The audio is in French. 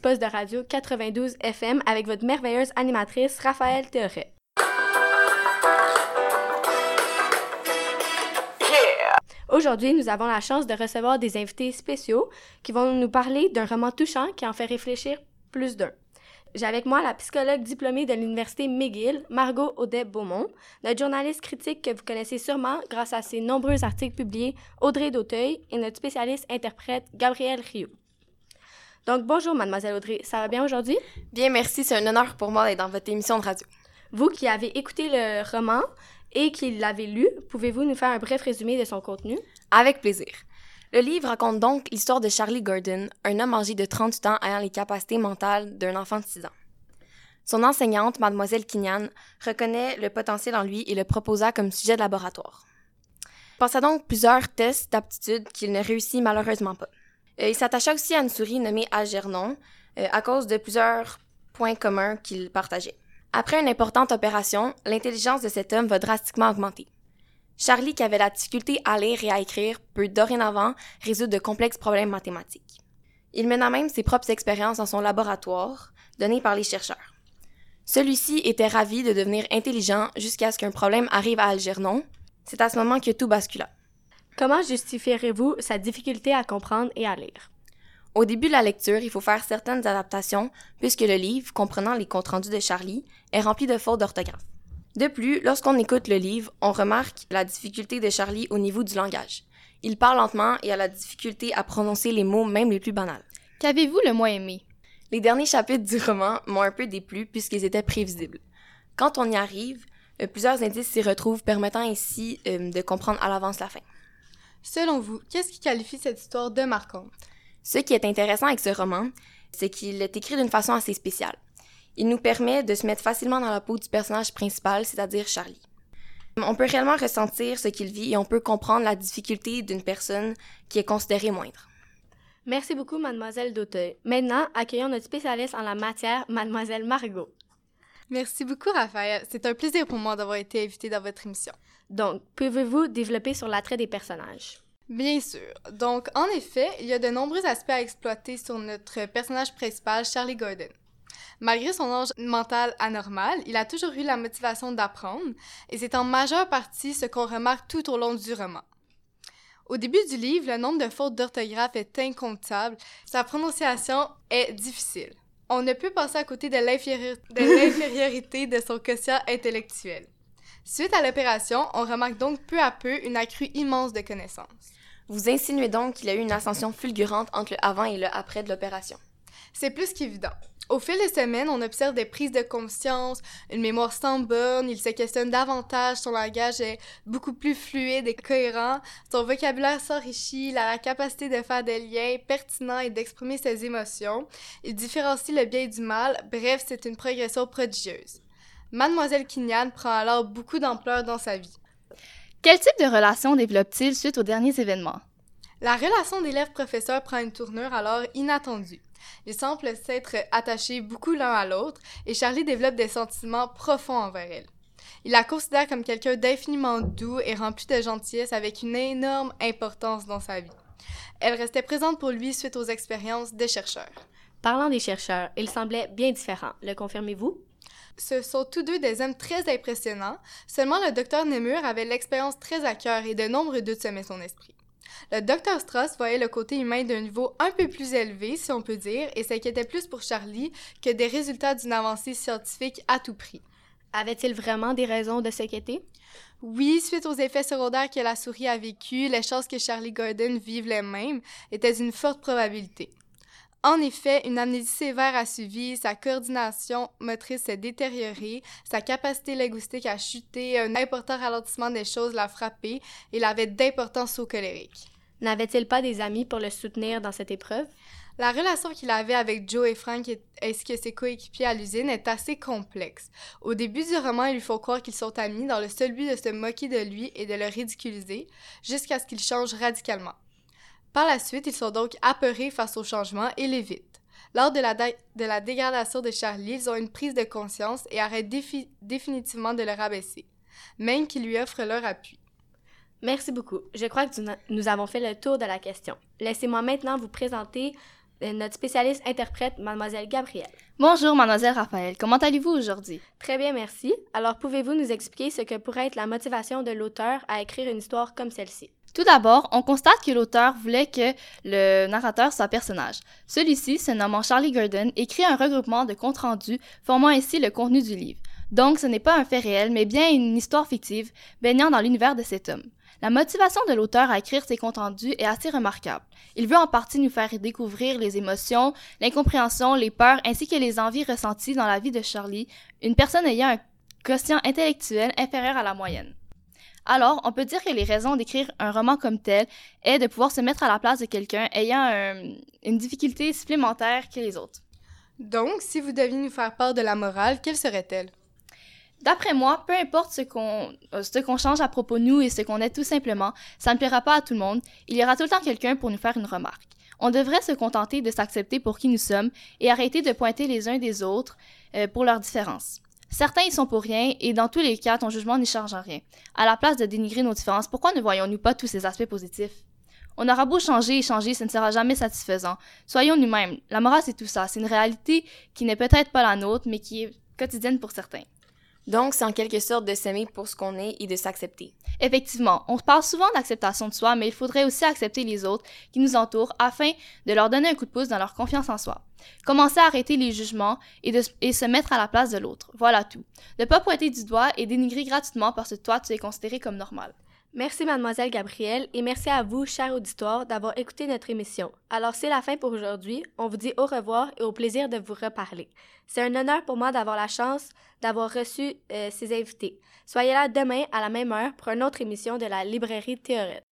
poste de radio 92 FM avec votre merveilleuse animatrice Raphaël Théoret. Aujourd'hui, nous avons la chance de recevoir des invités spéciaux qui vont nous parler d'un roman touchant qui en fait réfléchir plus d'un. J'ai avec moi la psychologue diplômée de l'Université McGill, Margot Audet-Beaumont, notre journaliste critique que vous connaissez sûrement grâce à ses nombreux articles publiés, Audrey Dauteuil, et notre spécialiste interprète, Gabrielle Rio. Donc, bonjour, mademoiselle Audrey. Ça va bien aujourd'hui? Bien, merci. C'est un honneur pour moi d'être dans votre émission de radio. Vous qui avez écouté le roman et qui l'avez lu, pouvez-vous nous faire un bref résumé de son contenu? Avec plaisir. Le livre raconte donc l'histoire de Charlie Gordon, un homme âgé de 38 ans ayant les capacités mentales d'un enfant de 6 ans. Son enseignante, mademoiselle Kinyan, reconnaît le potentiel en lui et le proposa comme sujet de laboratoire. Il passa donc plusieurs tests d'aptitude qu'il ne réussit malheureusement pas. Euh, il s'attacha aussi à une souris nommée Algernon euh, à cause de plusieurs points communs qu'il partageait. Après une importante opération, l'intelligence de cet homme va drastiquement augmenter. Charlie, qui avait la difficulté à lire et à écrire, peut dorénavant résoudre de complexes problèmes mathématiques. Il mena même ses propres expériences dans son laboratoire, donné par les chercheurs. Celui-ci était ravi de devenir intelligent jusqu'à ce qu'un problème arrive à Algernon. C'est à ce moment que tout bascula. Comment justifierez-vous sa difficulté à comprendre et à lire? Au début de la lecture, il faut faire certaines adaptations puisque le livre, comprenant les comptes rendus de Charlie, est rempli de fautes d'orthographe. De plus, lorsqu'on écoute le livre, on remarque la difficulté de Charlie au niveau du langage. Il parle lentement et a la difficulté à prononcer les mots même les plus banals. Qu'avez-vous le moins aimé? Les derniers chapitres du roman m'ont un peu déplu puisqu'ils étaient prévisibles. Quand on y arrive, euh, plusieurs indices s'y retrouvent permettant ainsi euh, de comprendre à l'avance la fin. Selon vous, qu'est-ce qui qualifie cette histoire de marquante? Ce qui est intéressant avec ce roman, c'est qu'il est écrit d'une façon assez spéciale. Il nous permet de se mettre facilement dans la peau du personnage principal, c'est-à-dire Charlie. On peut réellement ressentir ce qu'il vit et on peut comprendre la difficulté d'une personne qui est considérée moindre. Merci beaucoup, mademoiselle Dauteuil. Maintenant, accueillons notre spécialiste en la matière, mademoiselle Margot. Merci beaucoup, Raphaël. C'est un plaisir pour moi d'avoir été invitée dans votre émission. Donc, pouvez-vous développer sur l'attrait des personnages? Bien sûr. Donc, en effet, il y a de nombreux aspects à exploiter sur notre personnage principal, Charlie Gordon. Malgré son âge mental anormal, il a toujours eu la motivation d'apprendre, et c'est en majeure partie ce qu'on remarque tout au long du roman. Au début du livre, le nombre de fautes d'orthographe est incomptable, sa prononciation est difficile. On ne peut passer à côté de l'infériorité de son quotient intellectuel. Suite à l'opération, on remarque donc peu à peu une accrue immense de connaissances. Vous insinuez donc qu'il y a eu une ascension fulgurante entre le avant et le après de l'opération. C'est plus qu'évident. Au fil des semaines, on observe des prises de conscience, une mémoire sans borne, il se questionne davantage, son langage est beaucoup plus fluide et cohérent, son vocabulaire s'enrichit, il a la capacité de faire des liens pertinents et d'exprimer ses émotions, il différencie le bien du mal, bref, c'est une progression prodigieuse. Mademoiselle Kinyan prend alors beaucoup d'ampleur dans sa vie. Quel type de relation développe-t-il suite aux derniers événements? La relation d'élève-professeur prend une tournure alors inattendue. Ils semblent s'être attachés beaucoup l'un à l'autre et Charlie développe des sentiments profonds envers elle. Il la considère comme quelqu'un d'infiniment doux et rempli de gentillesse avec une énorme importance dans sa vie. Elle restait présente pour lui suite aux expériences des chercheurs. Parlant des chercheurs, ils semblaient bien différents. Le confirmez-vous? Ce sont tous deux des hommes très impressionnants, seulement le docteur Nemur avait l'expérience très à cœur et de nombreux doutes semaient son esprit. Le docteur Strauss voyait le côté humain d'un niveau un peu plus élevé, si on peut dire, et s'inquiétait plus pour Charlie que des résultats d'une avancée scientifique à tout prix. Avait-il vraiment des raisons de s'inquiéter? Oui, suite aux effets secondaires que la souris a vécu, les chances que Charlie Gordon vive les mêmes étaient d'une forte probabilité. En effet, une amnésie sévère a suivi, sa coordination motrice s'est détériorée, sa capacité linguistique a chuté, un important ralentissement des choses l'a frappé il avait d'importants sauts colériques. N'avait-il pas des amis pour le soutenir dans cette épreuve? La relation qu'il avait avec Joe et Frank ainsi que ses coéquipiers à l'usine est assez complexe. Au début du roman, ils lui font croire qu'ils sont amis dans le seul but de se moquer de lui et de le ridiculiser, jusqu'à ce qu'il change radicalement. Par la suite, ils sont donc apeurés face au changement et l'évitent. Lors de la, de la dégradation de Charlie, ils ont une prise de conscience et arrêtent définitivement de le rabaisser, même qu'ils lui offrent leur appui. Merci beaucoup. Je crois que nous avons fait le tour de la question. Laissez-moi maintenant vous présenter euh, notre spécialiste interprète, Mademoiselle Gabrielle. Bonjour, Mademoiselle Raphaël. Comment allez-vous aujourd'hui? Très bien, merci. Alors, pouvez-vous nous expliquer ce que pourrait être la motivation de l'auteur à écrire une histoire comme celle-ci? Tout d'abord, on constate que l'auteur voulait que le narrateur soit personnage. Celui-ci, se nommant Charlie Gurdon, écrit un regroupement de comptes rendus formant ainsi le contenu du livre. Donc, ce n'est pas un fait réel, mais bien une histoire fictive baignant dans l'univers de cet homme. La motivation de l'auteur à écrire ses comptes rendus est assez remarquable. Il veut en partie nous faire découvrir les émotions, l'incompréhension, les peurs ainsi que les envies ressenties dans la vie de Charlie, une personne ayant un quotient intellectuel inférieur à la moyenne. Alors, on peut dire que les raisons d'écrire un roman comme tel est de pouvoir se mettre à la place de quelqu'un ayant une difficulté supplémentaire que les autres. Donc, si vous deviez nous faire part de la morale, quelle serait-elle? D'après moi, peu importe ce qu'on euh, ce qu'on change à propos de nous et ce qu'on est tout simplement, ça ne plaira pas à tout le monde. Il y aura tout le temps quelqu'un pour nous faire une remarque. On devrait se contenter de s'accepter pour qui nous sommes et arrêter de pointer les uns des autres euh, pour leurs différences. Certains y sont pour rien et dans tous les cas, ton jugement n'y change rien. À la place de dénigrer nos différences, pourquoi ne voyons-nous pas tous ces aspects positifs? On aura beau changer et changer, ce ne sera jamais satisfaisant. Soyons nous-mêmes. La morale, c'est tout ça. C'est une réalité qui n'est peut-être pas la nôtre, mais qui est quotidienne pour certains. Donc, c'est en quelque sorte de s'aimer pour ce qu'on est et de s'accepter. Effectivement, on parle souvent d'acceptation de soi, mais il faudrait aussi accepter les autres qui nous entourent afin de leur donner un coup de pouce dans leur confiance en soi. Commencer à arrêter les jugements et, de, et se mettre à la place de l'autre. Voilà tout. Ne pas pointer du doigt et dénigrer gratuitement parce que toi, tu es considéré comme normal. Merci, mademoiselle Gabrielle, et merci à vous, cher auditoire, d'avoir écouté notre émission. Alors, c'est la fin pour aujourd'hui. On vous dit au revoir et au plaisir de vous reparler. C'est un honneur pour moi d'avoir la chance d'avoir reçu euh, ces invités. Soyez là demain à la même heure pour une autre émission de la librairie Théorette.